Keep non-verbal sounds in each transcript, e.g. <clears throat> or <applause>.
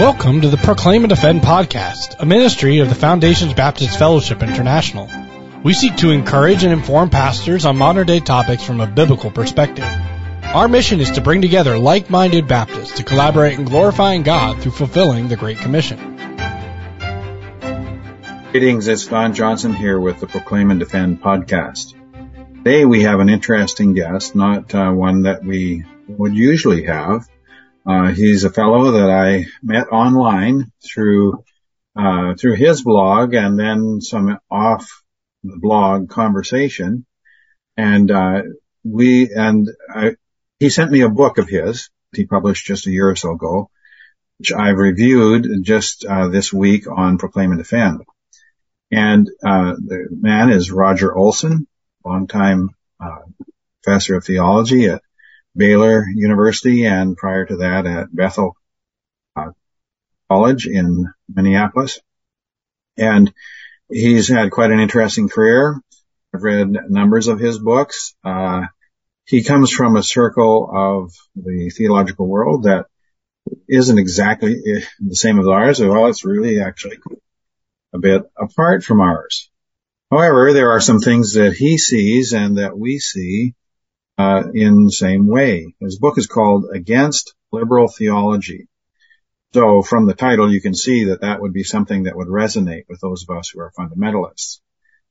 Welcome to the Proclaim and Defend podcast, a ministry of the Foundations Baptist Fellowship International. We seek to encourage and inform pastors on modern day topics from a biblical perspective. Our mission is to bring together like-minded Baptists to collaborate in glorifying God through fulfilling the Great Commission. Greetings, it's Don Johnson here with the Proclaim and Defend podcast. Today we have an interesting guest, not uh, one that we would usually have. Uh, he's a fellow that I met online through uh, through his blog and then some off the blog conversation, and uh, we and I, he sent me a book of his he published just a year or so ago, which I've reviewed just uh, this week on Proclaim and Defend. And uh, the man is Roger Olson, longtime uh, professor of theology at Baylor University and prior to that at Bethel uh, College in Minneapolis. And he's had quite an interesting career. I've read numbers of his books. Uh, he comes from a circle of the theological world that isn't exactly the same as ours. Well, it's really actually a bit apart from ours. However, there are some things that he sees and that we see uh, in the same way. His book is called Against Liberal Theology. So from the title, you can see that that would be something that would resonate with those of us who are fundamentalists.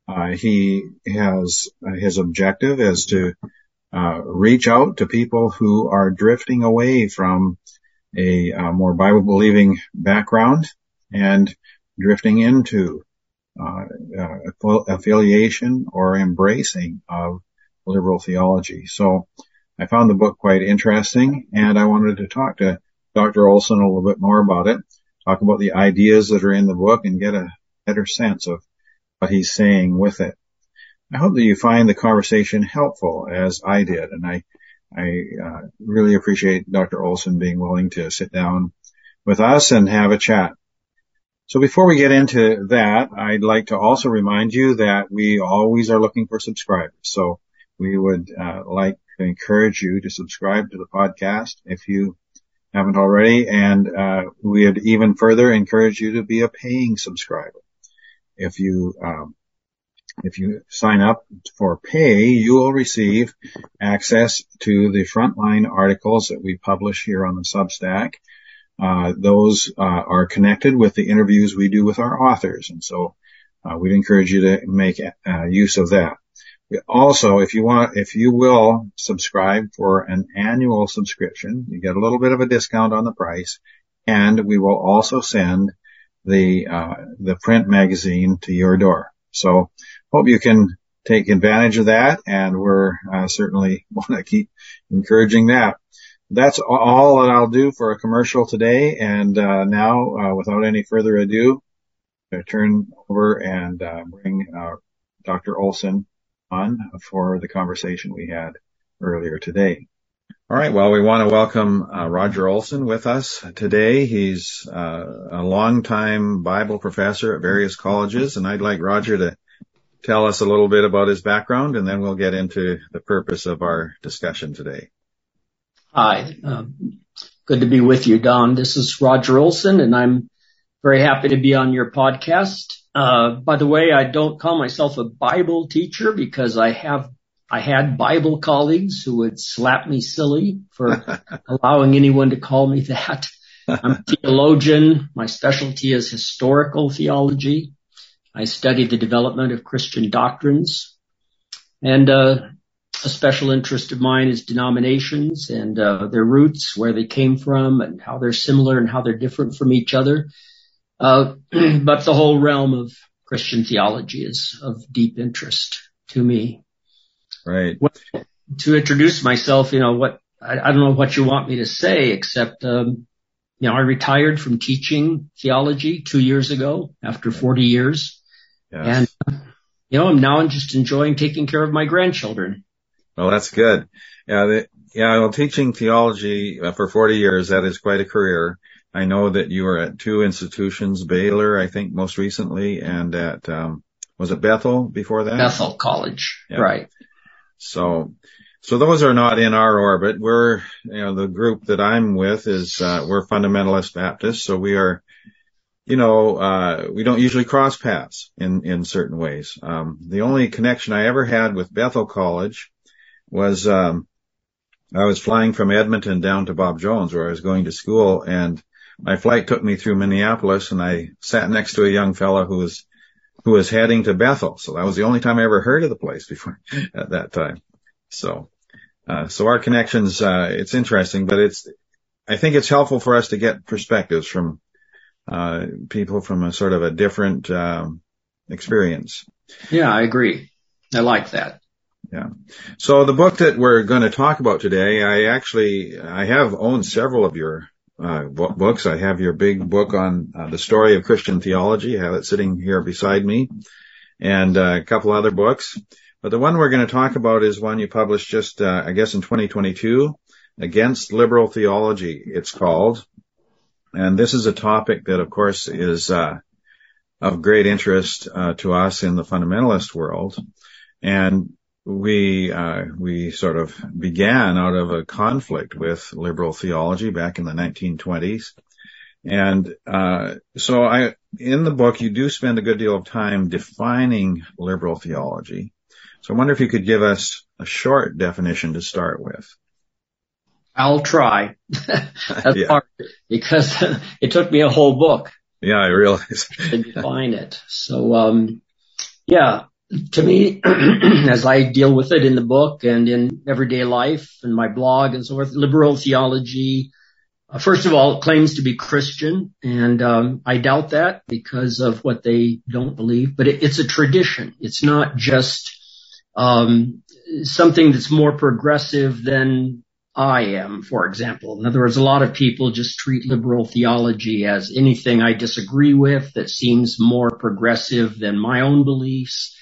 Uh, he has uh, his objective is to uh, reach out to people who are drifting away from a uh, more Bible believing background and drifting into uh, affiliation or embracing of liberal theology. So I found the book quite interesting and I wanted to talk to Dr. Olson a little bit more about it, talk about the ideas that are in the book and get a better sense of what he's saying with it. I hope that you find the conversation helpful as I did and I I uh, really appreciate Dr. Olson being willing to sit down with us and have a chat. So before we get into that, I'd like to also remind you that we always are looking for subscribers. So we would uh, like to encourage you to subscribe to the podcast if you haven't already, and uh, we would even further encourage you to be a paying subscriber. If you um, if you sign up for pay, you will receive access to the frontline articles that we publish here on the Substack. Uh, those uh, are connected with the interviews we do with our authors, and so uh, we'd encourage you to make uh, use of that. Also, if you want, if you will subscribe for an annual subscription, you get a little bit of a discount on the price, and we will also send the uh, the print magazine to your door. So, hope you can take advantage of that, and we're uh, certainly <laughs> want to keep encouraging that. That's all that I'll do for a commercial today, and uh, now, uh, without any further ado, I turn over and uh, bring uh, Dr. Olson on for the conversation we had earlier today. All right. Well, we want to welcome uh, Roger Olson with us today. He's uh, a longtime Bible professor at various colleges, and I'd like Roger to tell us a little bit about his background, and then we'll get into the purpose of our discussion today. Hi. Um, good to be with you, Don. This is Roger Olson, and I'm very happy to be on your podcast. Uh, by the way, I don't call myself a Bible teacher because I have, I had Bible colleagues who would slap me silly for <laughs> allowing anyone to call me that. I'm a theologian. My specialty is historical theology. I study the development of Christian doctrines and, uh, a special interest of mine is denominations and uh, their roots, where they came from, and how they're similar and how they're different from each other. Uh, <clears throat> but the whole realm of Christian theology is of deep interest to me. Right. to introduce myself, you know, what, I, I, don't know what you want me to say except, um, you know, I retired from teaching theology two years ago after 40 years. Yes. And, you know, I'm now just enjoying taking care of my grandchildren. Well, that's good. Yeah. The, yeah. Well, teaching theology uh, for 40 years, that is quite a career. I know that you were at two institutions, Baylor, I think most recently, and at, um, was it Bethel before that? Bethel College. Yeah. Right. So, so those are not in our orbit. We're, you know, the group that I'm with is, uh, we're fundamentalist Baptists. So we are, you know, uh, we don't usually cross paths in, in certain ways. Um, the only connection I ever had with Bethel College was, um, I was flying from Edmonton down to Bob Jones where I was going to school and my flight took me through Minneapolis and I sat next to a young fellow who was, who was heading to Bethel. So that was the only time I ever heard of the place before <laughs> at that time. So, uh, so our connections, uh, it's interesting, but it's, I think it's helpful for us to get perspectives from, uh, people from a sort of a different, um, experience. Yeah, I agree. I like that. Yeah. So the book that we're going to talk about today, I actually, I have owned several of your uh, books. I have your big book on uh, the story of Christian theology. I have it sitting here beside me and uh, a couple other books. But the one we're going to talk about is one you published just, uh, I guess in 2022, Against Liberal Theology, it's called. And this is a topic that of course is, uh, of great interest, uh, to us in the fundamentalist world. And we, uh, we sort of began out of a conflict with liberal theology back in the 1920s. And, uh, so I, in the book, you do spend a good deal of time defining liberal theology. So I wonder if you could give us a short definition to start with. I'll try. <laughs> That's yeah. hard because <laughs> it took me a whole book. Yeah, I realize. to define it. So, um, yeah, to me, <clears throat> as I deal with it in the book and in everyday life and my blog and so forth, liberal theology, uh, first of all, claims to be Christian, and um, I doubt that because of what they don't believe. But it, it's a tradition. It's not just um, something that's more progressive than I am, for example. In other words, a lot of people just treat liberal theology as anything I disagree with that seems more progressive than my own beliefs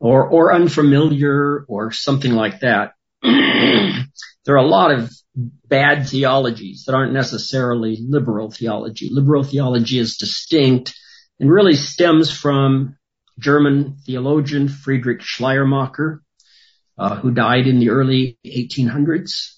or, or unfamiliar or something like that. <clears throat> there are a lot of bad theologies that aren't necessarily liberal theology. Liberal theology is distinct and really stems from German theologian Friedrich Schleiermacher, uh, who died in the early 1800s.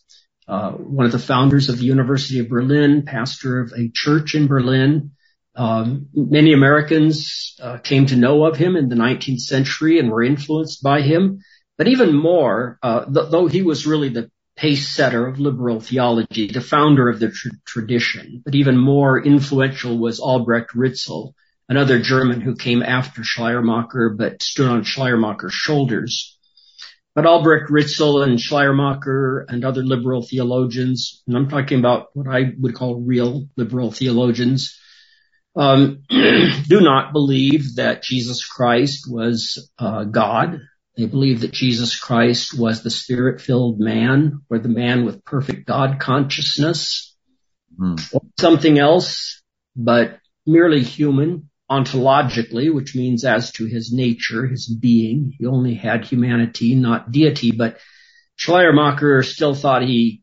Uh, one of the founders of the University of Berlin, pastor of a church in Berlin. Um, many Americans uh, came to know of him in the 19th century and were influenced by him. But even more, uh, th- though he was really the pace setter of liberal theology, the founder of the tr- tradition, but even more influential was Albrecht Ritschl, another German who came after Schleiermacher but stood on Schleiermacher's shoulders. But Albrecht Ritschl and Schleiermacher and other liberal theologians, and I'm talking about what I would call real liberal theologians, um, <clears throat> do not believe that Jesus Christ was uh, God. They believe that Jesus Christ was the spirit-filled man or the man with perfect God consciousness mm. or something else, but merely human ontologically, which means as to his nature, his being. He only had humanity, not deity, but Schleiermacher still thought he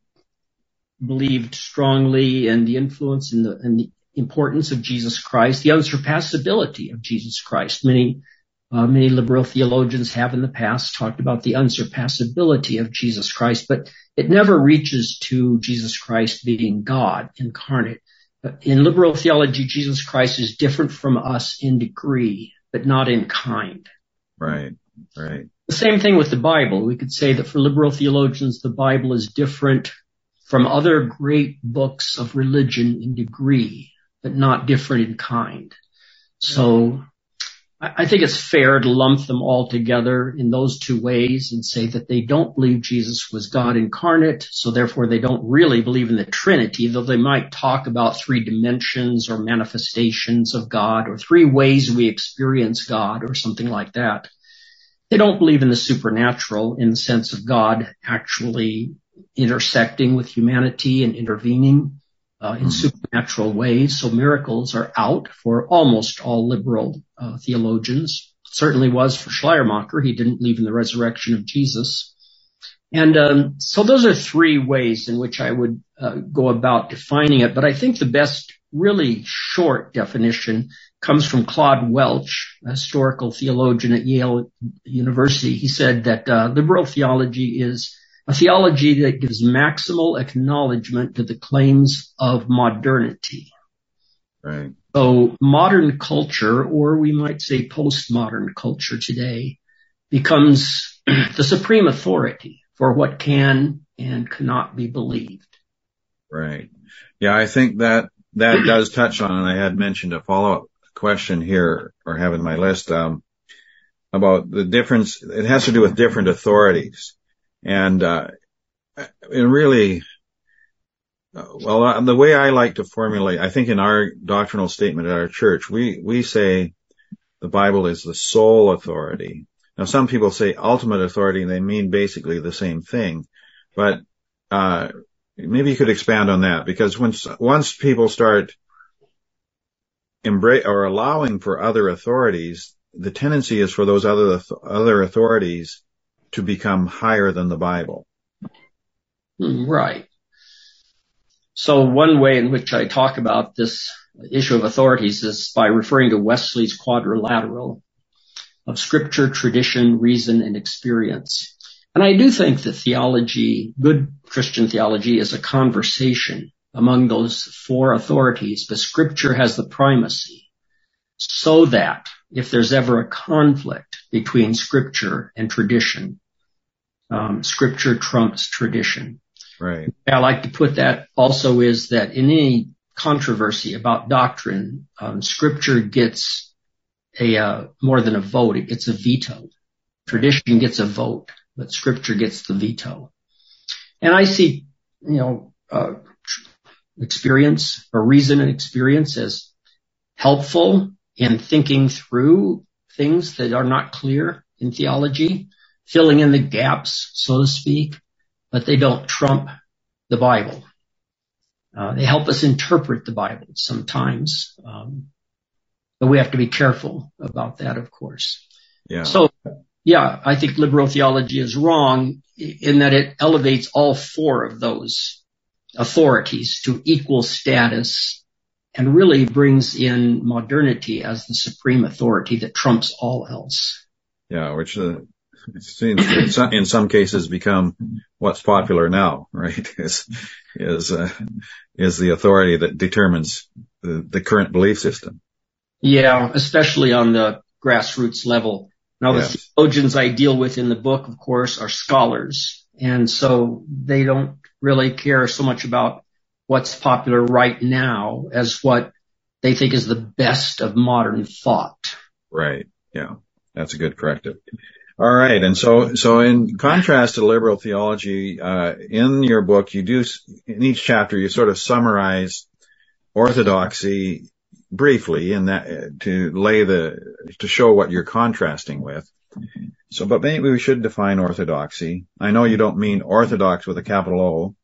believed strongly in the influence and the, and the importance of Jesus Christ, the unsurpassability of Jesus Christ. Many, uh, many liberal theologians have in the past talked about the unsurpassability of Jesus Christ, but it never reaches to Jesus Christ being God incarnate. In liberal theology, Jesus Christ is different from us in degree, but not in kind. Right, right. The same thing with the Bible. We could say that for liberal theologians, the Bible is different from other great books of religion in degree, but not different in kind. So I think it's fair to lump them all together in those two ways and say that they don't believe Jesus was God incarnate, so therefore they don't really believe in the Trinity, though they might talk about three dimensions or manifestations of God or three ways we experience God or something like that. They don't believe in the supernatural in the sense of God actually intersecting with humanity and intervening uh, in supernatural ways. So miracles are out for almost all liberal uh, theologians. Certainly was for Schleiermacher. He didn't believe in the resurrection of Jesus. And um, so those are three ways in which I would uh, go about defining it. But I think the best, really short definition comes from Claude Welch, a historical theologian at Yale University. He said that uh, liberal theology is a theology that gives maximal acknowledgement to the claims of modernity. Right. So modern culture, or we might say postmodern culture today, becomes <clears throat> the supreme authority for what can and cannot be believed. Right. Yeah, I think that that does touch on, and I had mentioned a follow-up question here, or have in my list, um, about the difference. It has to do with different authorities. And, uh, and really, uh, well, uh, the way I like to formulate, I think in our doctrinal statement at our church, we, we say the Bible is the sole authority. Now, some people say ultimate authority and they mean basically the same thing, but, uh, maybe you could expand on that because once, once people start embrace or allowing for other authorities, the tendency is for those other, other authorities to become higher than the Bible. Right. So one way in which I talk about this issue of authorities is by referring to Wesley's quadrilateral of scripture, tradition, reason, and experience. And I do think that theology, good Christian theology is a conversation among those four authorities, but scripture has the primacy so that if there's ever a conflict between scripture and tradition, um, scripture trumps tradition. Right. I like to put that also is that in any controversy about doctrine, um, scripture gets a uh, more than a vote; it gets a veto. Tradition gets a vote, but scripture gets the veto. And I see, you know, uh, experience or reason and experience as helpful in thinking through things that are not clear in theology, filling in the gaps, so to speak, but they don't trump the Bible. Uh, they help us interpret the Bible sometimes, um, but we have to be careful about that, of course. Yeah. So, yeah, I think liberal theology is wrong in that it elevates all four of those authorities to equal status and really brings in modernity as the supreme authority that trumps all else. Yeah, which uh, seems in some, in some cases become what's popular now, right? <laughs> Is is uh, is the authority that determines the, the current belief system. Yeah, especially on the grassroots level. Now, the yes. theologians I deal with in the book, of course, are scholars, and so they don't really care so much about what's popular right now as what they think is the best of modern thought. Right. Yeah. That's a good corrective. All right. And so, so in contrast to liberal theology, uh, in your book, you do, in each chapter, you sort of summarize orthodoxy briefly in that, to lay the, to show what you're contrasting with. So, but maybe we should define orthodoxy. I know you don't mean orthodox with a capital O,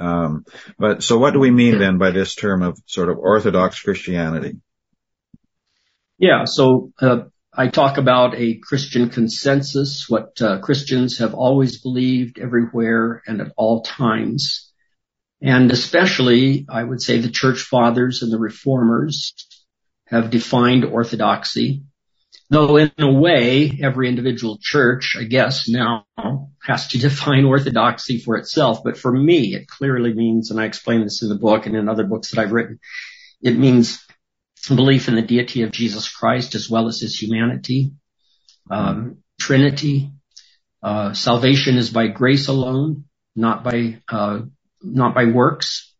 um, but so what do we mean then by this term of sort of Orthodox Christianity? Yeah, so uh, I talk about a Christian consensus, what uh, Christians have always believed everywhere and at all times. And especially, I would say the church fathers and the reformers have defined orthodoxy Though in a way, every individual church, I guess, now has to define orthodoxy for itself. But for me, it clearly means, and I explain this in the book and in other books that I've written, it means belief in the deity of Jesus Christ as well as his humanity, um, Trinity. Uh, salvation is by grace alone, not by uh, not by works.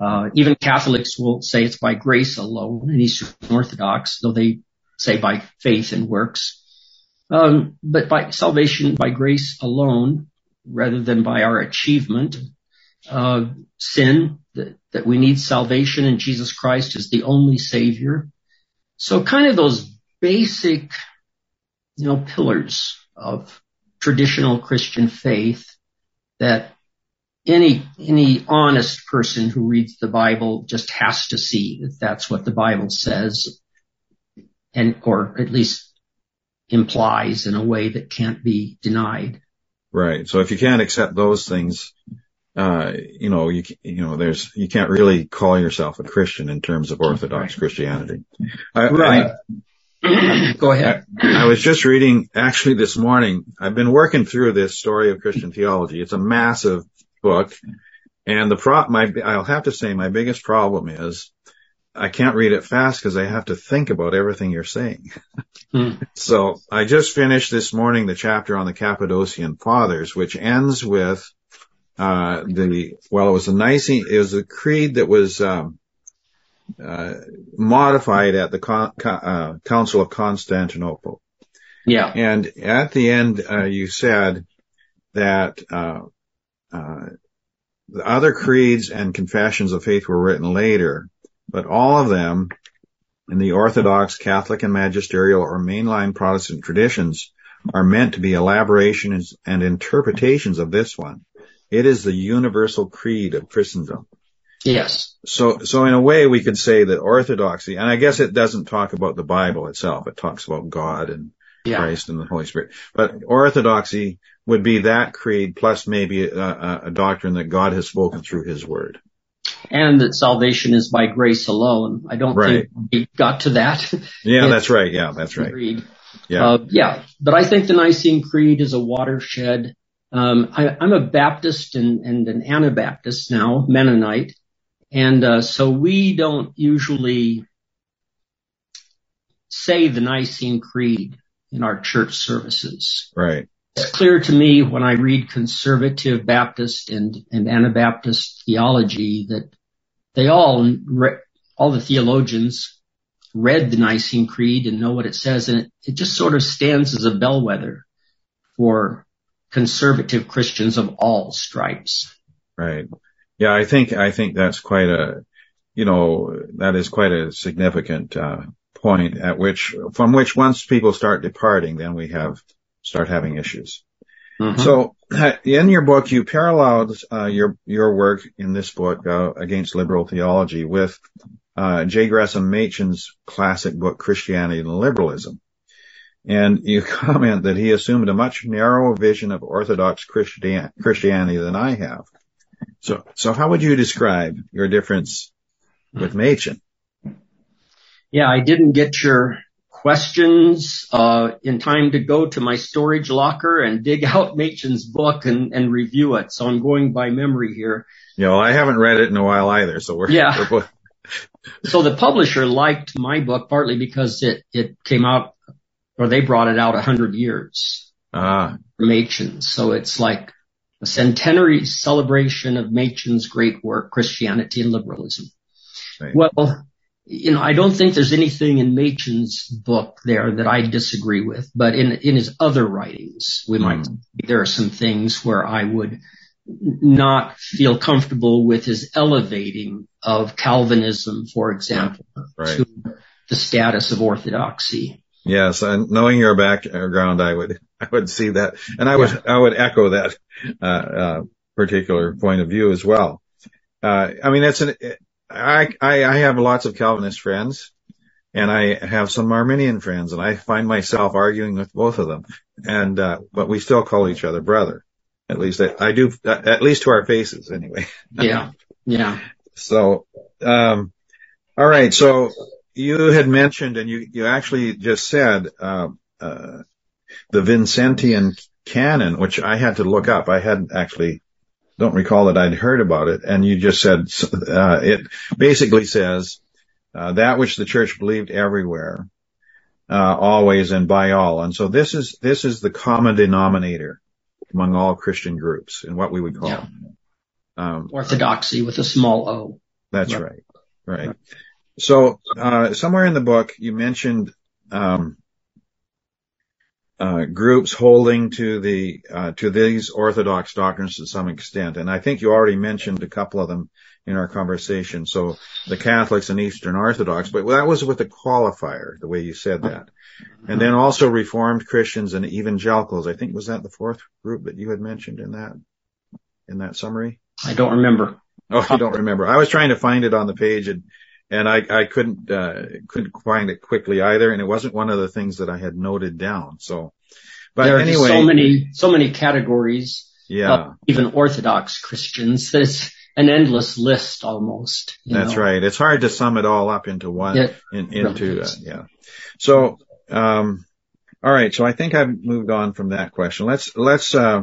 Uh, even Catholics will say it's by grace alone, and Eastern Orthodox, though they say by faith and works, um, but by salvation by grace alone, rather than by our achievement. Uh, sin that, that we need salvation and Jesus Christ is the only Savior. So kind of those basic, you know, pillars of traditional Christian faith that any any honest person who reads the Bible just has to see that that's what the Bible says and or at least implies in a way that can't be denied. Right. So if you can't accept those things, uh, you know, you you know, there's you can't really call yourself a Christian in terms of Orthodox right. Christianity. right. Go ahead. I, I was just reading actually this morning. I've been working through this story of Christian theology. It's a massive book. And the pro, my, I'll have to say my biggest problem is I can't read it fast because I have to think about everything you're saying. Hmm. <laughs> So I just finished this morning the chapter on the Cappadocian Fathers, which ends with uh, the well, it was a Nicene, it was a creed that was um, uh, modified at the Con- uh, Council of Constantinople. Yeah, and at the end, uh, you said that uh, uh, the other creeds and confessions of faith were written later, but all of them in the Orthodox, Catholic, and magisterial or mainline Protestant traditions are meant to be elaborations and interpretations of this one. It is the universal creed of Christendom. Yes. So, so in a way we could say that orthodoxy, and I guess it doesn't talk about the Bible itself. It talks about God and yeah. Christ and the Holy Spirit. But orthodoxy would be that creed plus maybe a, a, doctrine that God has spoken through his word. And that salvation is by grace alone. I don't right. think we got to that. Yeah, that's right. Yeah, that's right. Creed. Yeah. Uh, yeah. But I think the Nicene Creed is a watershed. Um, I, am a Baptist and, and, an Anabaptist now, Mennonite. And, uh, so we don't usually say the Nicene Creed in our church services. Right. It's clear to me when I read conservative Baptist and, and Anabaptist theology that they all, all the theologians read the Nicene Creed and know what it says, and it, it just sort of stands as a bellwether for conservative Christians of all stripes. Right. Yeah, I think I think that's quite a, you know, that is quite a significant uh, point at which from which once people start departing, then we have start having issues. Mm-hmm. So in your book, you paralleled uh, your your work in this book uh, against liberal theology with uh, J. Gresham Machen's classic book Christianity and Liberalism, and you <laughs> comment that he assumed a much narrower vision of Orthodox Christian, Christianity than I have. So, so how would you describe your difference with Machen? Yeah, I didn't get your questions uh, in time to go to my storage locker and dig out Machen's book and, and review it. So I'm going by memory here. Yeah, well, I haven't read it in a while either. So we're yeah. We're <laughs> so the publisher liked my book partly because it it came out or they brought it out a hundred years. Ah. Machen. So it's like a centenary celebration of Machen's great work, Christianity and Liberalism. Right. Well, you know, I don't think there's anything in Machen's book there that I disagree with, but in, in his other writings, we might, mm. there are some things where I would not feel comfortable with his elevating of Calvinism, for example, right. to the status of orthodoxy. Yes, and knowing your background, I would, <laughs> I would see that, and I would, yeah. I would echo that, uh, uh, particular point of view as well. Uh, I mean, it's an, I, I, I have lots of Calvinist friends and I have some Arminian friends and I find myself arguing with both of them. And, uh, but we still call each other brother. At least I, I do, at least to our faces anyway. <laughs> Yeah. Yeah. so, um, all right. So you had mentioned and you, you actually just said, uh, uh, the Vincentian canon, which I had to look up. I hadn't actually don't recall that I'd heard about it. And you just said uh, it basically says uh, that which the church believed everywhere, uh, always and by all. And so this is this is the common denominator among all Christian groups and what we would call yeah. um, orthodoxy with a small o. That's right, right. right. So uh, somewhere in the book you mentioned um, uh, groups holding to the uh, to these orthodox doctrines to some extent, and I think you already mentioned a couple of them in our conversation. So the Catholics and Eastern Orthodox, but that was with a qualifier, the way you said that, and then also Reformed Christians and Evangelicals. I think was that the fourth group that you had mentioned in that in that summary. I don't remember. Oh, I don't remember. I was trying to find it on the page and and I, I couldn't uh, couldn't find it quickly either, and it wasn't one of the things that I had noted down. So, but there anyway, so many so many categories. Yeah, even Orthodox Christians. There's an endless list almost. That's know? right. It's hard to sum it all up into one. in, into uh, yeah. So um, all right. So I think I've moved on from that question. Let's, let's, uh,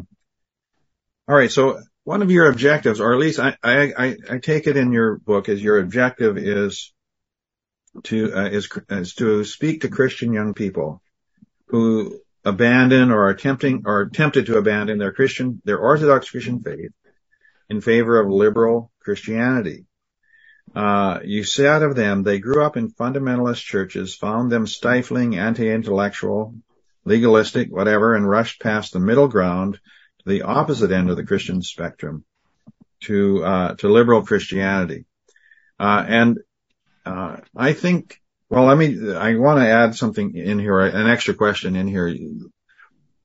all right. So one of your objectives, or at least I, I, I take it in your book is your objective is to, uh, is, is to speak to Christian young people who abandon or are attempting or attempted to abandon their Christian, their Orthodox Christian faith in favor of liberal Christianity. Uh, you said of them, they grew up in fundamentalist churches, found them stifling, anti-intellectual, legalistic, whatever, and rushed past the middle ground the opposite end of the Christian spectrum to, uh, to liberal Christianity. Uh, and, uh, I think, well, let me, I want to add something in here, an extra question in here.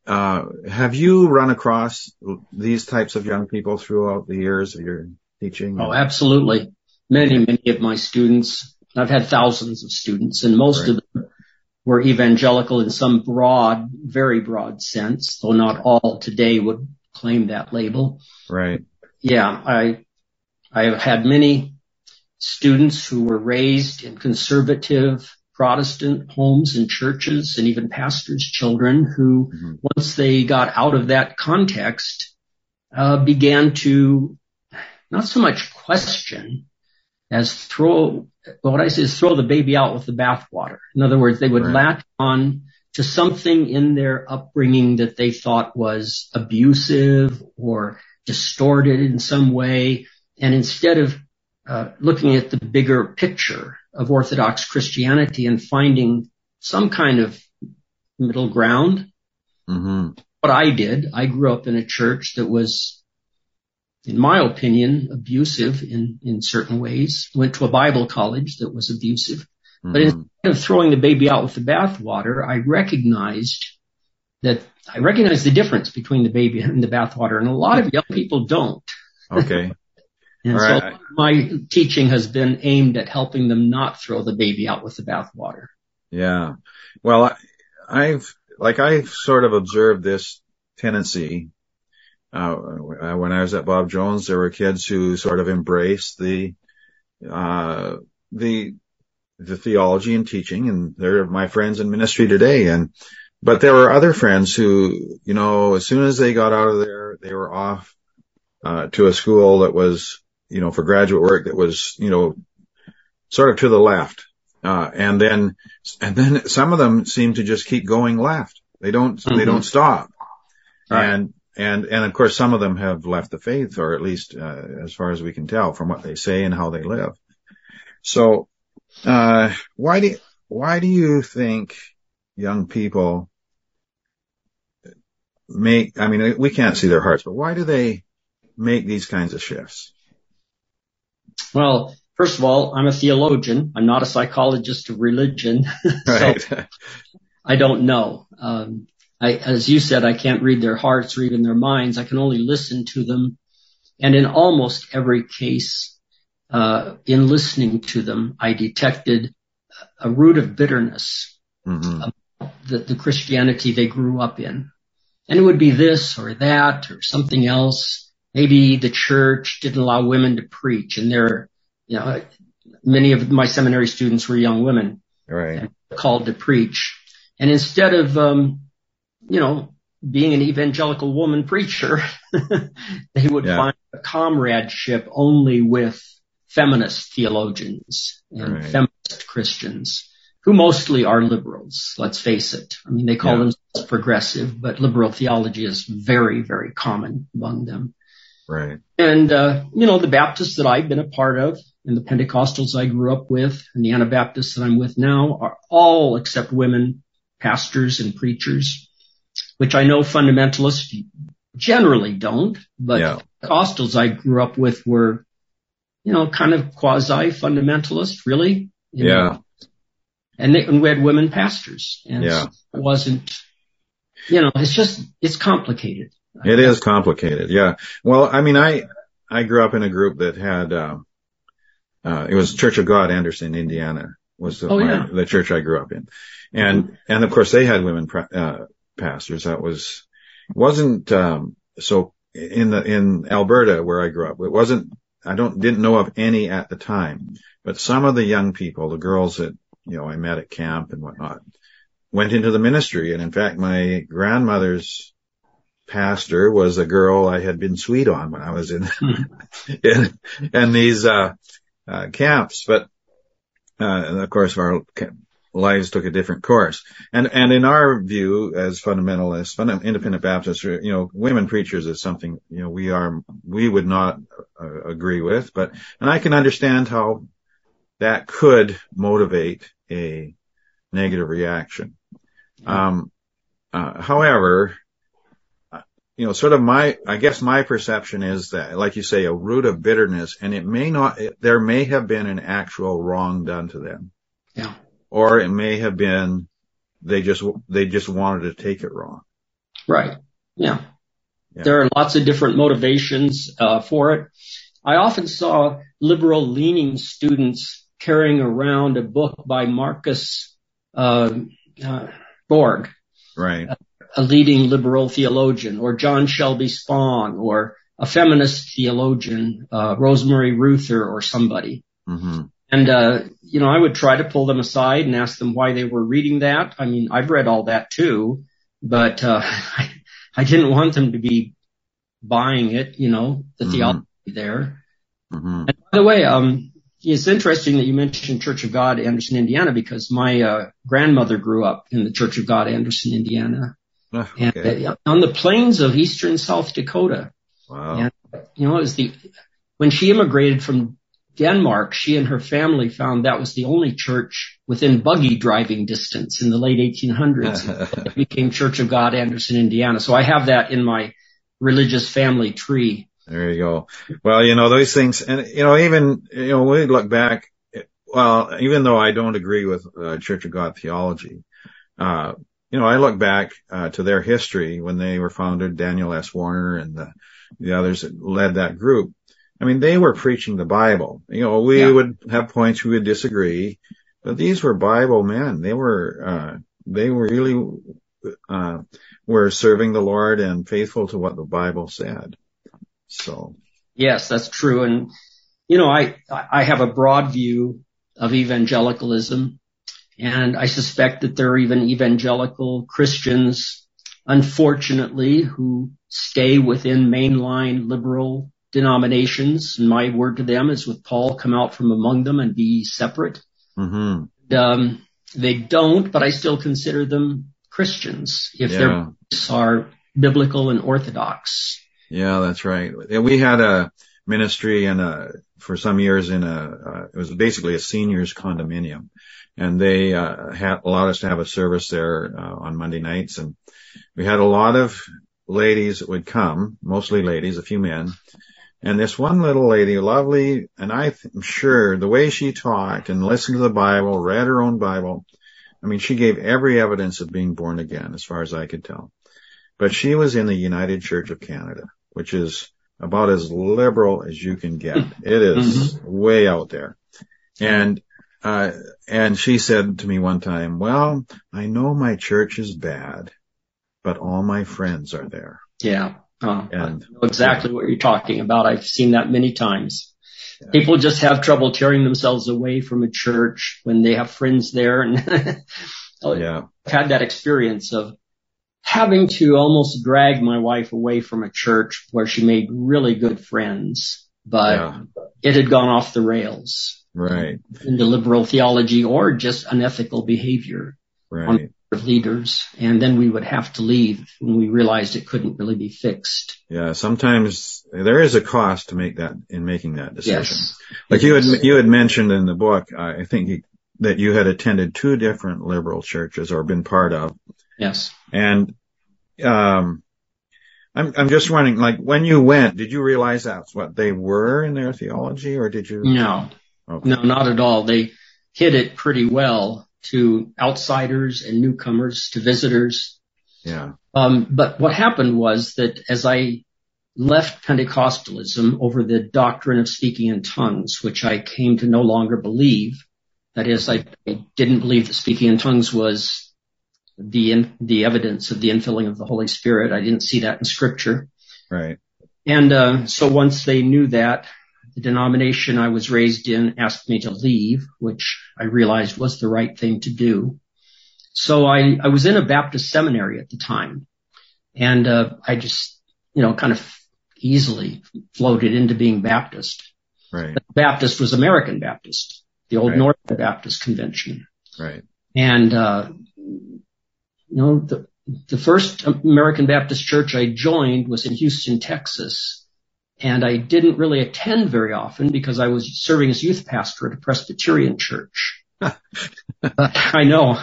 Uh, have you run across these types of young people throughout the years of your teaching? Oh, absolutely many, many of my students, I've had thousands of students and most right. of them were evangelical in some broad, very broad sense, though not all today would claim that label. Right. Yeah, I, I have had many students who were raised in conservative Protestant homes and churches and even pastors' children who, mm-hmm. once they got out of that context, uh, began to not so much question, as throw, what I say is throw the baby out with the bathwater. In other words, they would right. latch on to something in their upbringing that they thought was abusive or distorted in some way. And instead of uh, looking at the bigger picture of Orthodox Christianity and finding some kind of middle ground, mm-hmm. what I did, I grew up in a church that was in my opinion, abusive in, in certain ways. Went to a Bible college that was abusive. Mm-hmm. But instead of throwing the baby out with the bathwater, I recognized that I recognize the difference between the baby and the bathwater, and a lot of young people don't. Okay. <laughs> and All so right. my teaching has been aimed at helping them not throw the baby out with the bathwater. Yeah. Well, I, I've, like I've sort of observed this tendency uh, when I was at Bob Jones, there were kids who sort of embraced the, uh, the, the theology and teaching and they're my friends in ministry today. And, but there were other friends who, you know, as soon as they got out of there, they were off, uh, to a school that was, you know, for graduate work that was, you know, sort of to the left. Uh, and then, and then some of them seem to just keep going left. They don't, mm-hmm. they don't stop. Right. And, and and of course some of them have left the faith, or at least uh, as far as we can tell from what they say and how they live. So, uh, why do why do you think young people make? I mean, we can't see their hearts, but why do they make these kinds of shifts? Well, first of all, I'm a theologian. I'm not a psychologist of religion. <laughs> Right. so <laughs> I don't know. Um, I, as you said, I can't read their hearts or even their minds. I can only listen to them. And in almost every case, uh, in listening to them, I detected a root of bitterness mm-hmm. the, the Christianity they grew up in. And it would be this or that or something else. Maybe the church didn't allow women to preach and they're, you know, many of my seminary students were young women right. called to preach. And instead of, um, you know, being an evangelical woman preacher, <laughs> they would yeah. find a comradeship only with feminist theologians and right. feminist Christians who mostly are liberals. Let's face it. I mean, they call yeah. themselves progressive, but liberal theology is very, very common among them. Right. And, uh, you know, the Baptists that I've been a part of and the Pentecostals I grew up with and the Anabaptists that I'm with now are all except women pastors and preachers which I know fundamentalists generally don't, but yeah. Pentecostals I grew up with were, you know, kind of quasi fundamentalist, really. yeah. Know? And, they, and we had women pastors and yeah. it wasn't, you know, it's just, it's complicated. It is complicated. Yeah. Well, I mean, I, I grew up in a group that had, uh, uh, it was Church of God, Anderson, Indiana was the, oh, my, yeah. the church I grew up in. And, and of course they had women, uh, pastors. That was wasn't um, so in the in Alberta where I grew up. It wasn't. I don't didn't know of any at the time, but some of the young people, the girls that you know I met at camp and whatnot, went into the ministry. And in fact, my grandmother's pastor was a girl I had been sweet on when I was in, <laughs> in, in these, uh, uh, camps. But, uh, of course our lives took a different course. And, and in our view as fundamentalists, funda- independent Baptists, you know, women preachers is something, you know, we are, we would not uh, agree with, but, and I can understand how that could motivate a negative reaction. Um, uh, however, you know, sort of my, I guess my perception is that, like you say, a root of bitterness, and it may not, it, there may have been an actual wrong done to them. Yeah. Or it may have been, they just, they just wanted to take it wrong. Right. Yeah. yeah. There are lots of different motivations, uh, for it. I often saw liberal leaning students carrying around a book by Marcus, uh, uh, Borg. Right. A, a leading liberal theologian or John Shelby Spong or a feminist theologian, uh, Rosemary Ruether, or somebody. Mm-hmm. And, uh, you know, I would try to pull them aside and ask them why they were reading that. I mean, I've read all that too, but, uh, <laughs> I, I didn't want them to be buying it, you know, the mm-hmm. theology there. Mm-hmm. And by the way, um, it's interesting that you mentioned Church of God, Anderson, Indiana, because my uh, grandmother grew up in the Church of God, Anderson, Indiana, oh, <sighs> okay. and uh, on the plains of eastern South Dakota. Wow. And, you know, it was the when she immigrated from Denmark, she and her family found that was the only church within buggy driving distance in the late 1800s. <laughs> it became Church of God, Anderson, Indiana. So I have that in my religious family tree. There you go. Well, you know, those things, and you know, even, you know, when we look back, well, even though I don't agree with uh, Church of God theology, uh, you know, I look back, uh, to their history when they were founded, Daniel S. Warner and the, the others that led that group. I mean, they were preaching the Bible. You know, we yeah. would have points we would disagree, but these were Bible men. They were, uh, they were really, uh, were serving the Lord and faithful to what the Bible said. So. Yes, that's true. And, you know, I, I have a broad view of evangelicalism and I suspect that there are even evangelical Christians, unfortunately, who stay within mainline liberal denominations. And my word to them is with Paul, come out from among them and be separate. Mm-hmm. Um, they don't, but I still consider them Christians if yeah. their beliefs are biblical and orthodox. Yeah, that's right. We had a ministry and a, for some years in a, uh, it was basically a seniors condominium and they, uh, had allowed us to have a service there, uh, on Monday nights and we had a lot of ladies that would come, mostly ladies, a few men. And this one little lady, lovely, and I'm sure the way she talked and listened to the Bible, read her own Bible, I mean, she gave every evidence of being born again, as far as I could tell. But she was in the United Church of Canada which is about as liberal as you can get. It is mm-hmm. way out there. And, uh, and she said to me one time, well, I know my church is bad, but all my friends are there. Yeah. Uh, and, I know exactly yeah. what you're talking about. I've seen that many times. Yeah. People just have trouble tearing themselves away from a church when they have friends there. And <laughs> yeah. I've had that experience of having to almost drag my wife away from a church where she made really good friends, but yeah. it had gone off the rails. Right. Into liberal theology or just unethical behavior right. on leaders. And then we would have to leave when we realized it couldn't really be fixed. Yeah. Sometimes there is a cost to make that in making that decision. Yes. Like you had, you had mentioned in the book, I think you, that you had attended two different liberal churches or been part of. Yes. And um, I'm I'm just wondering, like when you went, did you realize that's what they were in their theology, or did you? No, okay. no, not at all. They hit it pretty well to outsiders and newcomers, to visitors. Yeah. Um, but what happened was that as I left Pentecostalism over the doctrine of speaking in tongues, which I came to no longer believe. That is, I, I didn't believe that speaking in tongues was the in, the evidence of the infilling of the Holy Spirit. I didn't see that in Scripture. Right. And uh, so once they knew that, the denomination I was raised in asked me to leave, which I realized was the right thing to do. So I, I was in a Baptist seminary at the time and, uh, I just, you know, kind of easily floated into being Baptist. Right. But Baptist was American Baptist, the old Right. Northern Baptist Convention. Right. And, uh, you know, the, the first American Baptist church I joined was in Houston, Texas. And I didn't really attend very often because I was serving as youth pastor at a Presbyterian church. <laughs> I know.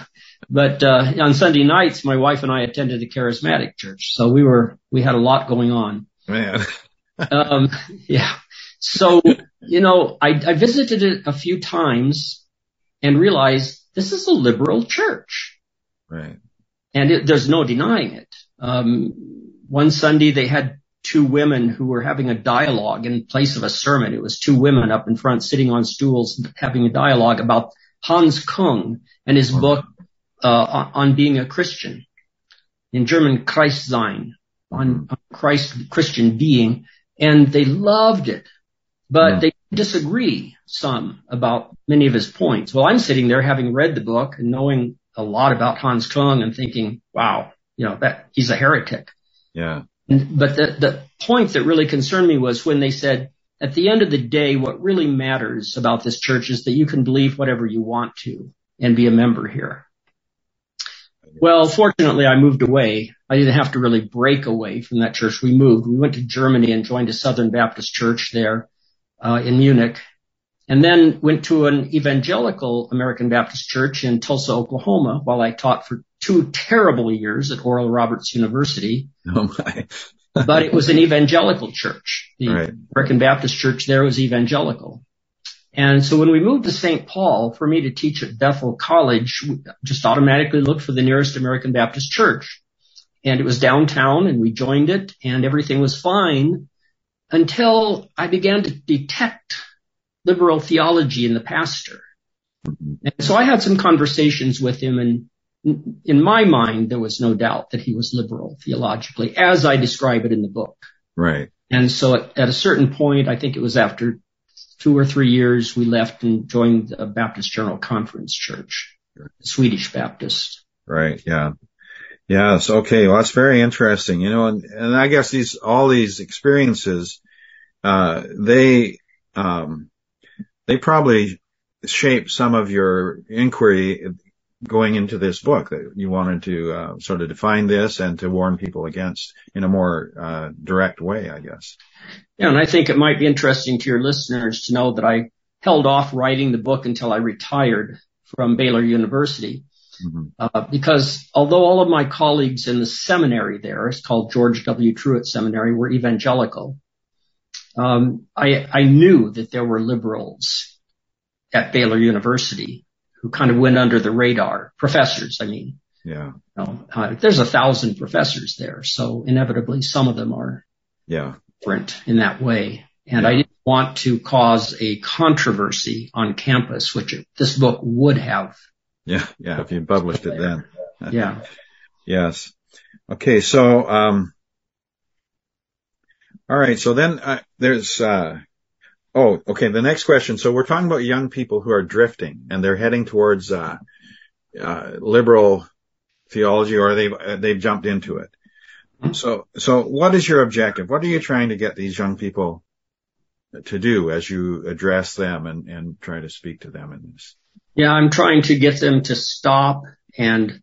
But, uh, on Sunday nights, my wife and I attended a charismatic church. So we were, we had a lot going on. Man. <laughs> Um, yeah. So, you know, I, I visited it a few times and realized this is a liberal church right. and it, there's no denying it. Um, one Sunday they had two women who were having a dialogue in place of a sermon. It was two women up in front sitting on stools having a dialogue about Hans Kung and his book uh, on, being a Christian. In German, Christsein, on, on Christ, Christian being, and they loved it, but Hmm. they disagree some about many of his points. Well, I'm sitting there having read the book and knowing a lot about Hans Kung and thinking, wow, you know, that he's a heretic. Yeah. But the, the point that really concerned me was when they said, at the end of the day, what really matters about this church is that you can believe whatever you want to and be a member here. Well, fortunately, I moved away. I didn't have to really break away from that church. We moved. We went to Germany and joined a Southern Baptist church there uh, in Munich, and then went to an evangelical American Baptist church in Tulsa, Oklahoma, while I taught for two terrible years at Oral Roberts University Oh my. <laughs> but it was an evangelical church. The Right. American Baptist church there was evangelical. And so when we moved to St. Paul for me to teach at Bethel College, we just automatically looked for the nearest American Baptist church. And it was downtown and we joined it and everything was fine until I began to detect liberal theology in the pastor. Mhm. And so I had some conversations with him and in- my mind, there was no doubt that he was liberal theologically as I describe it in the book. Right. And so at, at a certain point, I think it was after two or three years, we left and joined the Baptist General Conference Church, Swedish Baptist. Right. Yeah. Yes. Okay. Well, that's very interesting. You know, and, and I guess these, all these experiences, uh, they, um, they probably shape some of your inquiry going into this book that you wanted to, uh, sort of define this and to warn people against in a more, uh, direct way, I guess. Yeah, and I think it might be interesting to your listeners to know that I held off writing the book until I retired from Baylor University. Mhm. Uh, because although all of my colleagues in the seminary there, it's called George W. Truett Seminary, were evangelical, um, I, I knew that there were liberals at Baylor University who kind of went under the radar, professors, I mean. Yeah. You know, uh, there's a thousand professors there, so inevitably some of them are Yeah. different in that way. And I didn't want to cause a controversy on campus, which this book would have. Yeah. Yeah. If you published it then. <laughs> Yeah. Yes. Okay. So, um, all right. So then, uh, there's, uh, oh, okay. The next question. So we're talking about young people who are drifting and they're heading towards, uh, uh, liberal theology or they've, uh, they've jumped into it. Mhm. So, so what is your objective? What are you trying to get these young people to do as you address them and, and try to speak to them in this? Yeah. I'm trying to get them to stop and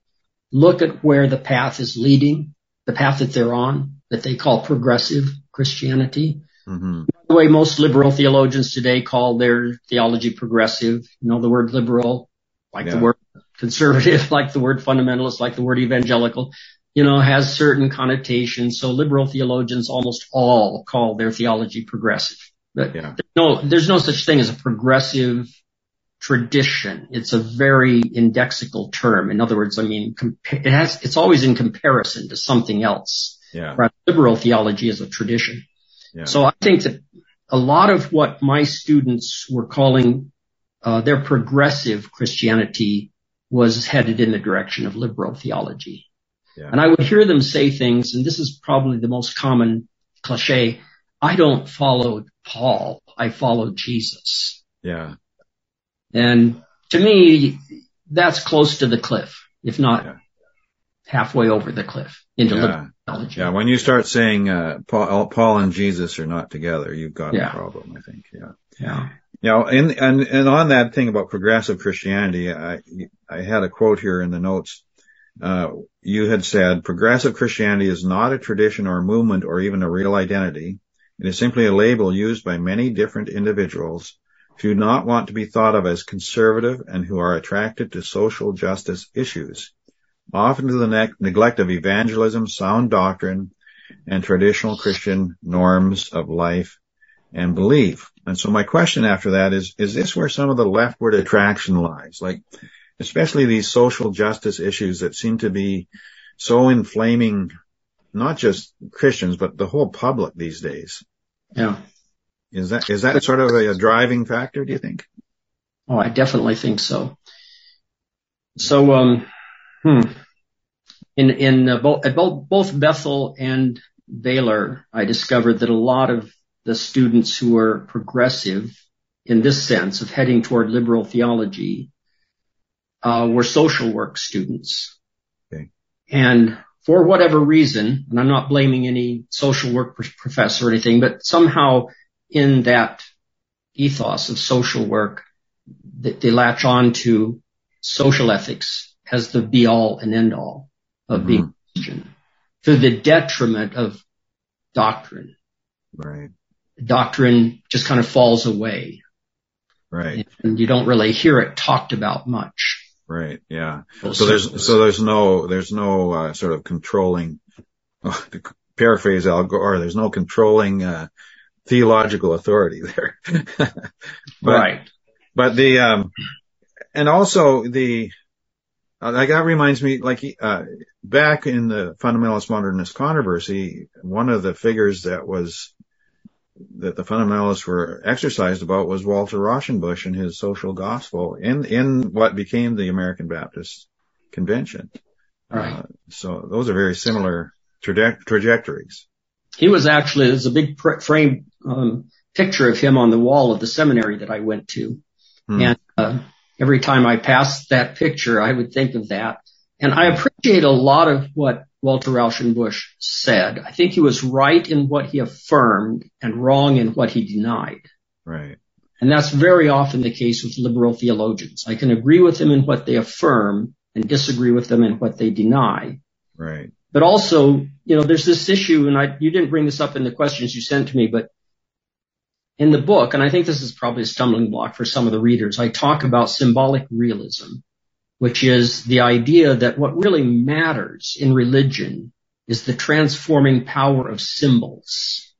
look at where the path is leading, the path that they're on, that they call progressive Christianity. hmm The way most liberal theologians today call their theology progressive, you know, the word liberal, like Yeah. the word conservative, <laughs> like the word fundamentalist, like the word evangelical, you know, has certain connotations. So liberal theologians almost all call their theology progressive. But Yeah. no, there's no such thing as a progressive tradition. It's a very indexical term. In other words, I mean, it has, it's always in comparison to something else. Yeah. Whereas liberal theology is a tradition. Yeah. So I think that a lot of what my students were calling uh, their progressive Christianity was headed in the direction of liberal theology. Yeah. And I would hear them say things, and this is probably the most common cliche. I don't follow Paul. I follow Jesus. Yeah. And to me, that's close to the cliff. if not yeah. halfway over the cliff into yeah. Theology. Yeah, when you start saying uh, Paul, Paul and Jesus are not together, you've got yeah. a problem. I think. Yeah. Yeah. Know, and, and, and on that thing about progressive Christianity, I, I had a quote here in the notes. Uh, you had said progressive Christianity is not a tradition or a movement or even a real identity. It is simply a label used by many different individuals who do not want to be thought of as conservative and who are attracted to social justice issues, often to the ne- neglect of evangelism, sound doctrine, and traditional Christian norms of life and belief. And so my question after that is, is this where some of the leftward attraction lies? Like, especially these social justice issues that seem to be so inflaming not just Christians, but the whole public these days. Yeah. Is that, is that sort of a, a driving factor, do you think? Oh, I definitely think so. So, um, hmm. In, in uh, both, at both, both Bethel and Baylor, I discovered that a lot of the students who were progressive in this sense of heading toward liberal theology uh, were social work students. Okay. And for whatever reason, and I'm not blaming any social work professor or anything, but somehow in that ethos of social work, they, they latch on to social ethics as the be all and end all of mm-hmm. being Christian to the detriment of doctrine. Right. Doctrine just kind of falls away. Right. And you don't really hear it talked about much. Right. Yeah. So there's so there's no there's no uh, sort of controlling. <laughs> Oh, to paraphrase Al Gore, there's no controlling uh, theological authority there. <laughs> but, right. But the um, and also the like that reminds me like uh, back in the fundamentalist modernist controversy, one of the figures that was that the fundamentalists were exercised about was Walter Rauschenbusch and his social gospel in, in what became the American Baptist Convention. Right. Uh, so those are very similar traje- trajectories. He was actually, there's a big pr- frame, um, picture of him on the wall of the seminary that I went to. Hmm. And, uh, every time I passed that picture, I would think of that. And I appreciate a lot of what Walter Rauschenbusch said. I think he was right in what he affirmed and wrong in what he denied. Right. And that's very often the case with liberal theologians. I can agree with them in what they affirm and disagree with them in what they deny. Right. But also, you know, there's this issue, and I, you didn't bring this up in the questions you sent to me, but in the book, and I think this is probably a stumbling block for some of the readers, I talk about symbolic realism which is the idea that what really matters in religion is the transforming power of symbols,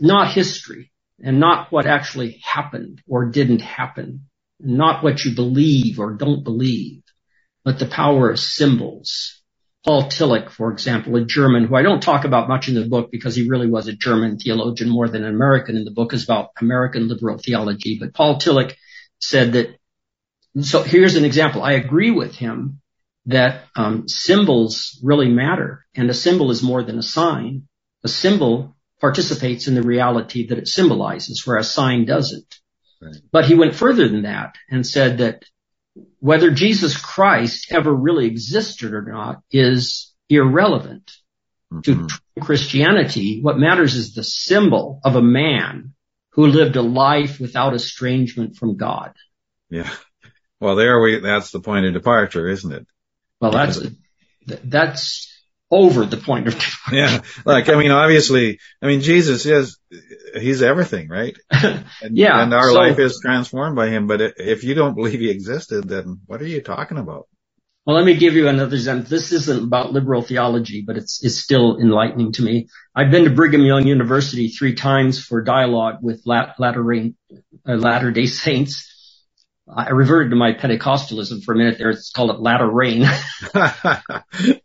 not history and not what actually happened or didn't happen, not what you believe or don't believe, but the power of symbols. Paul Tillich, for example, a German who I don't talk about much in the book because he really was a German theologian more than an American in the book is about American liberal theology. But Paul Tillich said that so here's an example. I agree with him that um, symbols really matter, and a symbol is more than a sign. A symbol participates in the reality that it symbolizes, where a sign doesn't. Right. But he went further than that and said that whether Jesus Christ ever really existed or not is irrelevant mm-hmm. to Christianity. What matters is the symbol of a man who lived a life without estrangement from God. Yeah. Well, there we, that's the point of departure, isn't it? Well, that's, that's over the point of. <laughs> Yeah. Like, I mean, obviously, I mean, Jesus is, he's everything, right? <laughs> And, yeah. And our so, life is transformed by him. But if you don't believe he existed, then what are you talking about? Well, let me give you another example. This isn't about liberal theology, but it's, it's still enlightening to me. I've been to Brigham Young University three times for dialogue with uh, Latter day Saints I reverted to my Pentecostalism for a minute there. It's called it latter rain. <laughs> yeah, right.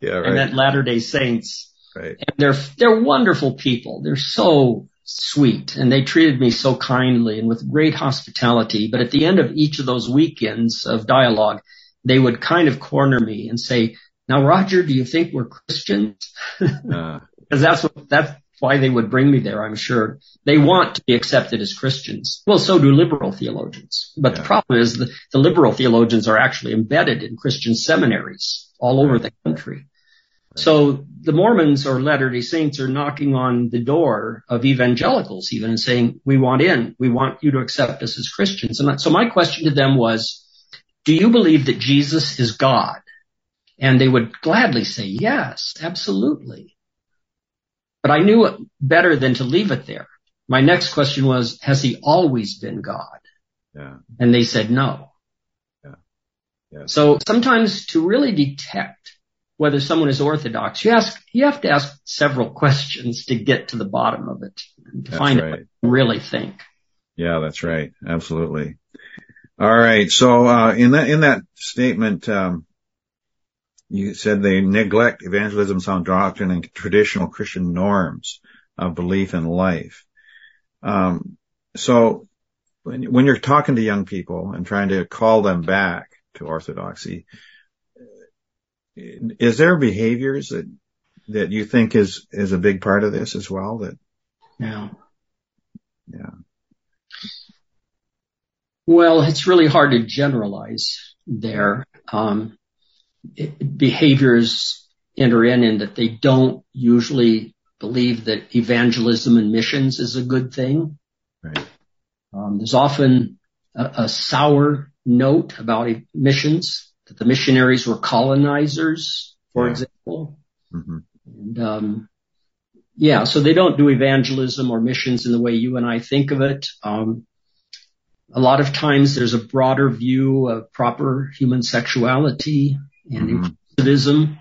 <laughs> And that Latter Day Saints. Right. And they're they're wonderful people. They're so sweet, and they treated me so kindly and with great hospitality. But at the end of each of those weekends of dialogue, they would kind of corner me and say, "Now, Roger, do you think we're Christians?" <laughs> Because uh. that's what that's why they would bring me there, I'm sure. They want to be accepted as Christians. Well, so do liberal theologians. But yeah. the problem is the, the liberal theologians are actually embedded in Christian seminaries. all over the country. So the Mormons or Latter-day Saints are knocking on the door of evangelicals even and saying, we want in, we want you to accept us as Christians. And so my question to them was, do you believe that Jesus is God? And they would gladly say, yes, absolutely. But I knew it better than to leave it there. My next question was, has he always been God? Yeah. And they said no. Yeah. Yeah. So sometimes to really detect whether someone is orthodox, you ask, you have to ask several questions to get to the bottom of it, to That's find right. out really think. Yeah, that's right. Absolutely. All right. So, uh, in that, in that statement, um, you said they neglect evangelism, sound doctrine, and traditional Christian norms of belief and life. Um, so when, when you're talking to young people and trying to call them back to orthodoxy, is there behaviors that, that you think is, is a big part of this as well? That, Yeah. yeah. Well, it's really hard to generalize there. Um, behaviors enter in in that they don't usually believe that evangelism and missions is a good thing. Right. Um, there's often a, a sour note about missions that the missionaries were colonizers, for Yeah. example. hmm And, um, yeah, so they don't do evangelism or missions in the way you and I think of it. Um, a lot of times there's a broader view of proper human sexuality and Mhm. inclusivism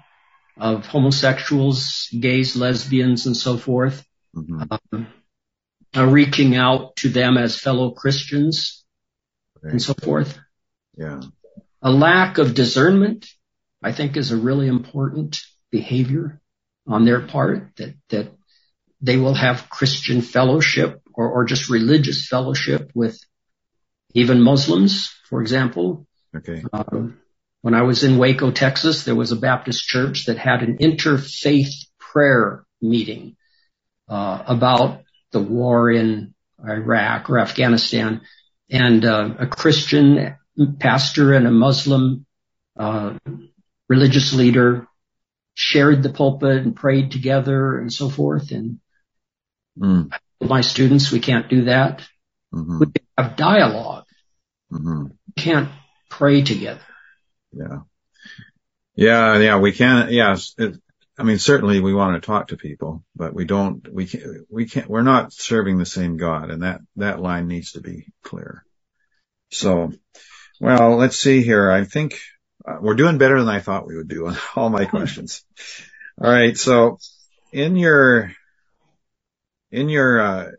of homosexuals, gays, lesbians, and so forth. hmm Um, uh, reaching out to them as fellow Christians and so forth. Yeah. A lack of discernment, I think, is a really important behavior on their part that, that they will have Christian fellowship or, or just religious fellowship with even Muslims, for example. Okay. Um, when I was in Waco, Texas, there was a Baptist church that had an interfaith prayer meeting uh, about the war in Iraq or Afghanistan, and uh, a Christian pastor and a Muslim uh, religious leader shared the pulpit and prayed together and so forth. And Mm. my students, we can't do that. hmm We can have dialogue. hmm We can't pray together. Yeah. Yeah. Yeah. We can. Yes. It, I mean, certainly we want to talk to people, but we don't, we can't, we can't, we're not serving the same God and that, that line needs to be clear. So, well, let's see here. I think uh, we're doing better than I thought we would do on <laughs> all my questions. All right. So in your, in your, uh,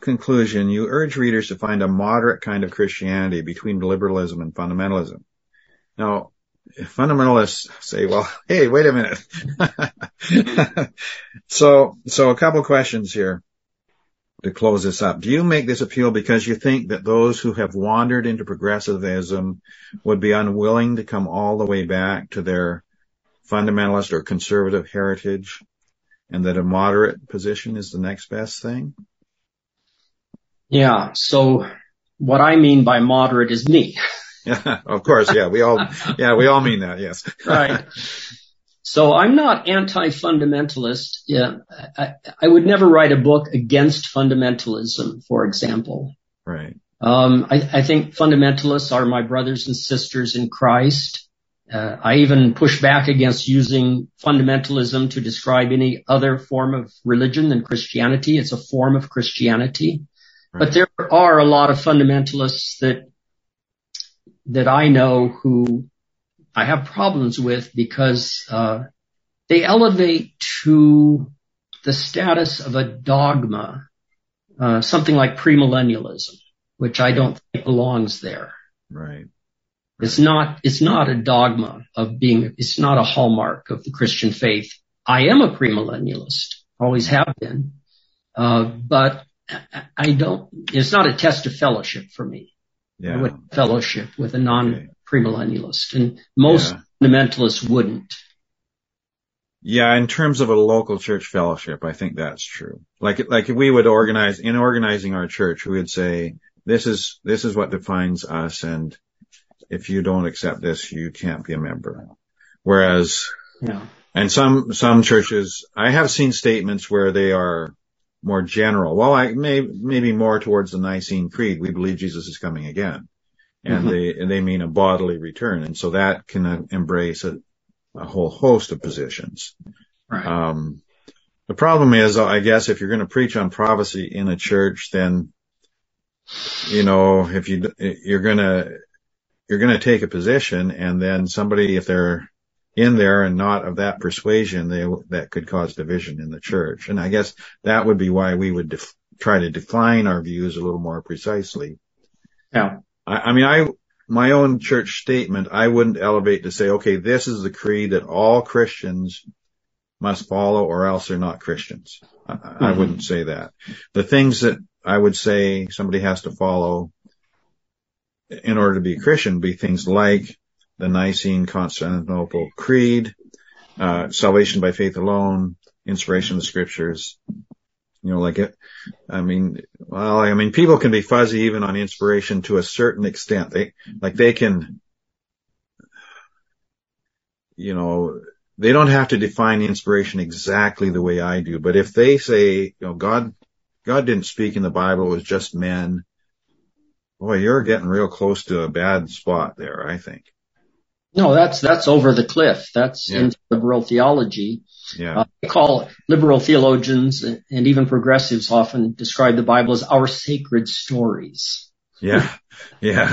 conclusion, you urge readers to find a moderate kind of Christianity between liberalism and fundamentalism. Now, fundamentalists say, well, hey, wait a minute. <laughs> so, so a couple questions here to close this up. Do you make this appeal because you think that those who have wandered into progressivism would be unwilling to come all the way back to their fundamentalist or conservative heritage and that a moderate position is the next best thing? Yeah. So what I mean by moderate is me. <laughs> Yeah, <laughs> of course. Yeah, we all, yeah, we all mean that. Yes. <laughs> right. So I'm not anti-fundamentalist. Yeah, I, I would never write a book against fundamentalism, for example. Right. Um, I, I think fundamentalists are my brothers and sisters in Christ. Uh, I even push back against using fundamentalism to describe any other form of religion than Christianity. It's a form of Christianity. But there are a lot of fundamentalists that that I know who I have problems with because uh, they elevate to the status of a dogma, uh, something like premillennialism, which I don't think belongs there. Right. It's not. It's not a dogma of being. It's not a hallmark of the Christian faith. I am a premillennialist, always have been, uh, but I don't. It's not a test of fellowship for me. Yeah. would fellowship with a non-premillennialist, and most Yeah. fundamentalists wouldn't. Yeah, in terms of a local church fellowship, I think that's true. Like, like if we would organize, in organizing our church, we would say, this is, this is what defines us and if you don't accept this, you can't be a member. Whereas, Yeah. and some, some churches, I have seen statements where they are more general. Well, I may, maybe more towards the Nicene Creed. We believe Jesus is coming again. And Mhm. they, they mean a bodily return. And so that can embrace a, a whole host of positions. Right. Um, the problem is, I guess, if you're going to preach on prophecy in a church, then, you know, if you, you're going to, you're going to take a position and then somebody, if they're in there and not of that persuasion, they, that could cause division in the church. And I guess that would be why we would def- try to define our views a little more precisely. yeah. I, I mean, I, my own church statement, I wouldn't elevate to say, okay, this is the creed that all Christians must follow or else they're not Christians. I, I Mhm. wouldn't say that. The things that I would say somebody has to follow in order to be a Christian be things like the Nicene Constantinople Creed, uh, salvation by faith alone, inspiration of the scriptures, you know, like it, I mean, well, I mean, people can be fuzzy even on inspiration to a certain extent. They, like they can, you know, they don't have to define inspiration exactly the way I do, but if they say, you know, God, God didn't speak in the Bible, it was just men. Boy, you're getting real close to a bad spot there, I think. No, that's, that's over the cliff. That's Yeah. into liberal theology. Yeah. Uh, I call liberal theologians and even progressives often describe the Bible as our sacred stories. Yeah. Yeah.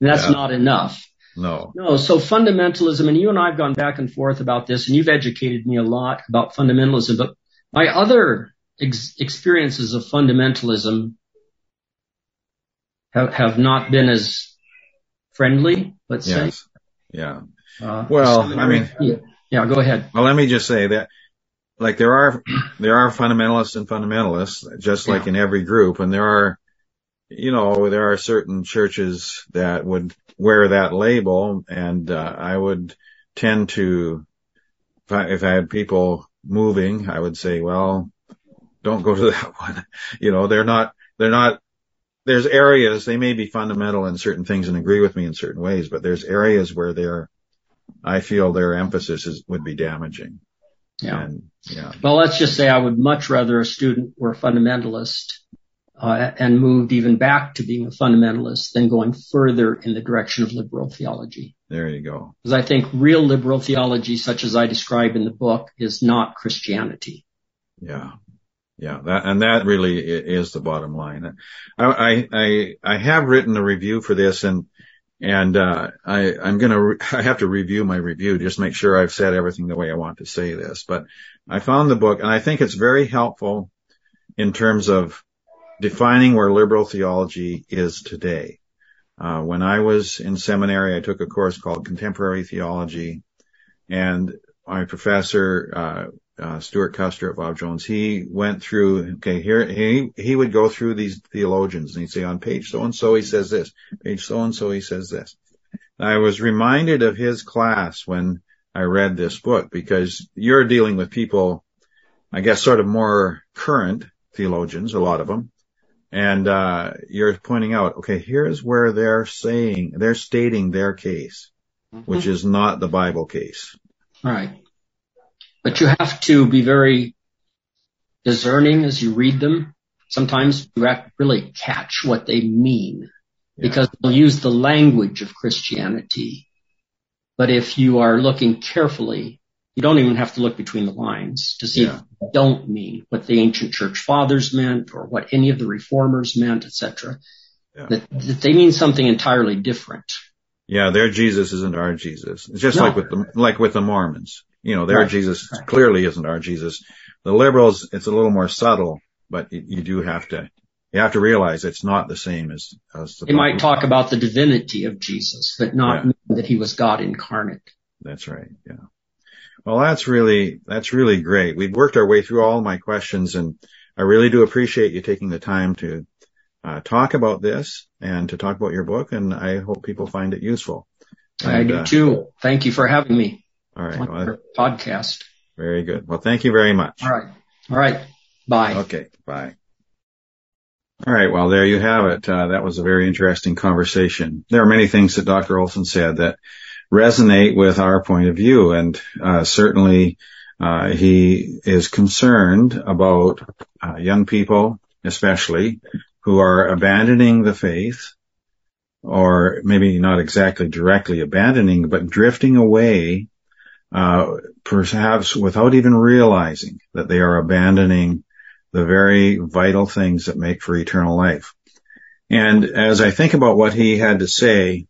And that's Yeah. not enough. No. No, so fundamentalism, and you and I have gone back and forth about this, and you've educated me a lot about fundamentalism, but my other ex- experiences of fundamentalism have, have not been as friendly, let's Yes. Yeah. Uh, Well, so- I mean- yeah, yeah, go ahead. Well, let me just say that, like there are, there are fundamentalists and fundamentalists, just like Yeah. in every group, and there are, you know, there are certain churches that would wear that label, and uh, I would tend to, if I, if I had people moving, I would say, well, don't go to <laughs> that one. You know, they're not, they're not. There's areas they may be fundamental in certain things and agree with me in certain ways, but there's areas where they're, I feel their emphasis is would be damaging. Yeah. And yeah, Well, let's just say I would much rather a student were a fundamentalist uh, and moved even back to being a fundamentalist than going further in the direction of liberal theology. there you go. Because I think real liberal theology, such as I describe in the book, is not Christianity. Yeah. Yeah. That, and that really is the bottom line. I, I, I, have written a review for this and, and, uh, I, I'm going to, re- <laughs> I have to review my review, just make sure I've said everything the way I want to say this, but I found the book and I think it's very helpful in terms of defining where liberal theology is today. Uh, when I was in seminary, I took a course called contemporary theology and my professor, uh, uh, Stewart Custer at Bob Jones, he went through, okay, here, he, he would go through these theologians and he'd say on page so and so he says this, page so and so he says this. I was reminded of his class when I read this book because you're dealing with people, I guess sort of more current theologians, a lot of them. And, uh, you're pointing out, okay, here's where they're saying, they're stating their case, which is not the Bible case. Right. But you have to be very discerning as you read them. Sometimes you have to really catch what they mean Yeah. because they'll use the language of Christianity. But if you are looking carefully, you don't even have to look between the lines to see Yeah. if they don't mean what the ancient church fathers meant or what any of the reformers meant, etc. Yeah. That, that they mean something entirely different. Yeah, their Jesus isn't our Jesus. It's just No. like with the like with the Mormons. You know, their Right. Jesus Right. clearly isn't our Jesus. The liberals, it's a little more subtle, but you, you do have to you have to realize it's not the same as as the They might talk about the divinity of Jesus, but not Yeah. mean that he was God incarnate. That's right. Yeah. Well, that's really that's really great. We've worked our way through all my questions, and I really do appreciate you taking the time to uh, talk about this and to talk about your book. And I hope people find it useful. I do uh, too. Thank you for having me All right. Well, podcast. very good. Well, thank you very much. All right. All right. Bye. Okay, bye. All right, well, there you have it. Uh, that was a very interesting conversation. There are many things that Dr. Olson said that resonate with our point of view. And uh, certainly uh, he is concerned about uh, young people, especially, who are abandoning the faith, or maybe not exactly directly abandoning, but drifting away, uh, perhaps without even realizing that they are abandoning the very vital things that make for eternal life. And as I think about what he had to say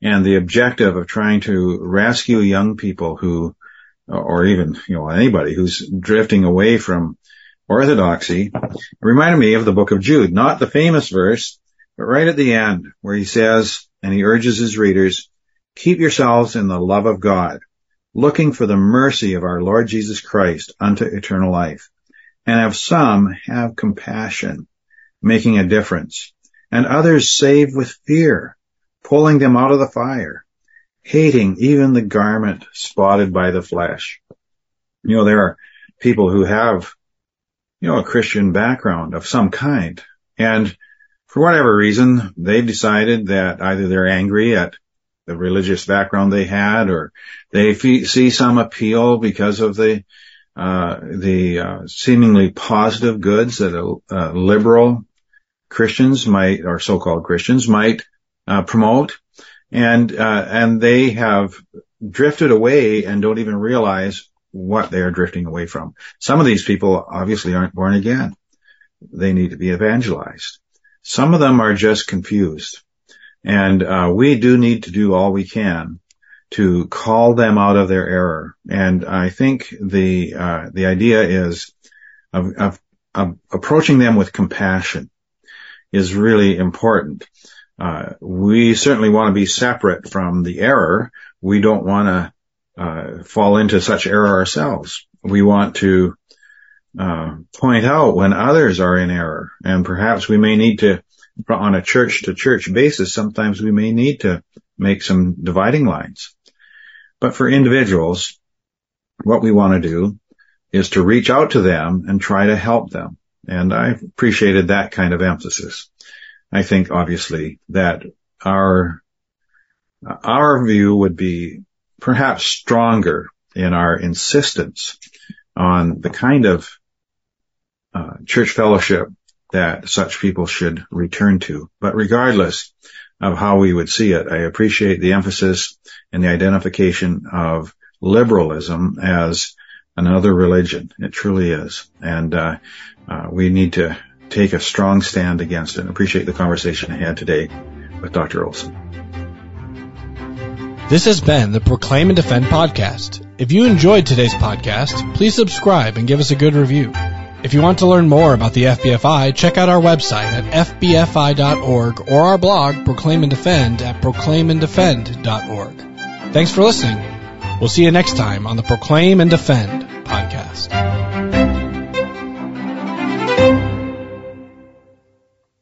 and the objective of trying to rescue young people who, or even, you know, anybody who's drifting away from orthodoxy, reminded me of the book of Jude, not the famous verse, but right at the end where he says, and he urges his readers, keep yourselves in the love of God, looking for the mercy of our Lord Jesus Christ unto eternal life and of some have compassion, making a difference, and others save with fear, pulling them out of the fire, hating even the garment spotted by the flesh. You know, there are people who have, you know, a Christian background of some kind, and for whatever reason, they've decided that either they're angry at the religious background they had, or they see some appeal because of the uh, the uh, seemingly positive goods that uh, liberal Christians might, or so-called Christians might uh, promote, and uh, and they have drifted away and don't even realize what they are drifting away from. Some of these people obviously aren't born again; they need to be evangelized. Some of them are just confused, and we do need to do all we can to call them out of their error. And I think the uh, the idea is of, of, of, approaching them with compassion is really important. Uh, we certainly want to be separate from the error. We don't want to uh, fall into such error ourselves. We want to uh, point out when others are in error, and perhaps we may need to, on a church to church basis, sometimes we may need to make some dividing lines. But for individuals, what we want to do is to reach out to them and try to help them. And I appreciated that kind of emphasis. I think obviously that our, our view would be perhaps stronger in our insistence on the kind of uh, church fellowship that such people should return to. But regardless of how we would see it, I appreciate the emphasis and the identification of liberalism as another religion. It truly is. And uh, uh, we need to take a strong stand against it. Appreciate the conversation I had today with Dr. Olson. This has been the Proclaim and Defend podcast. If you enjoyed today's podcast, please subscribe and give us a good review. If you want to learn more about the FBFI, check out our website at fbfi.org or our blog, Proclaim and Defend, at proclaimanddefend.org. Thanks for listening. We'll see you next time on the Proclaim and Defend podcast.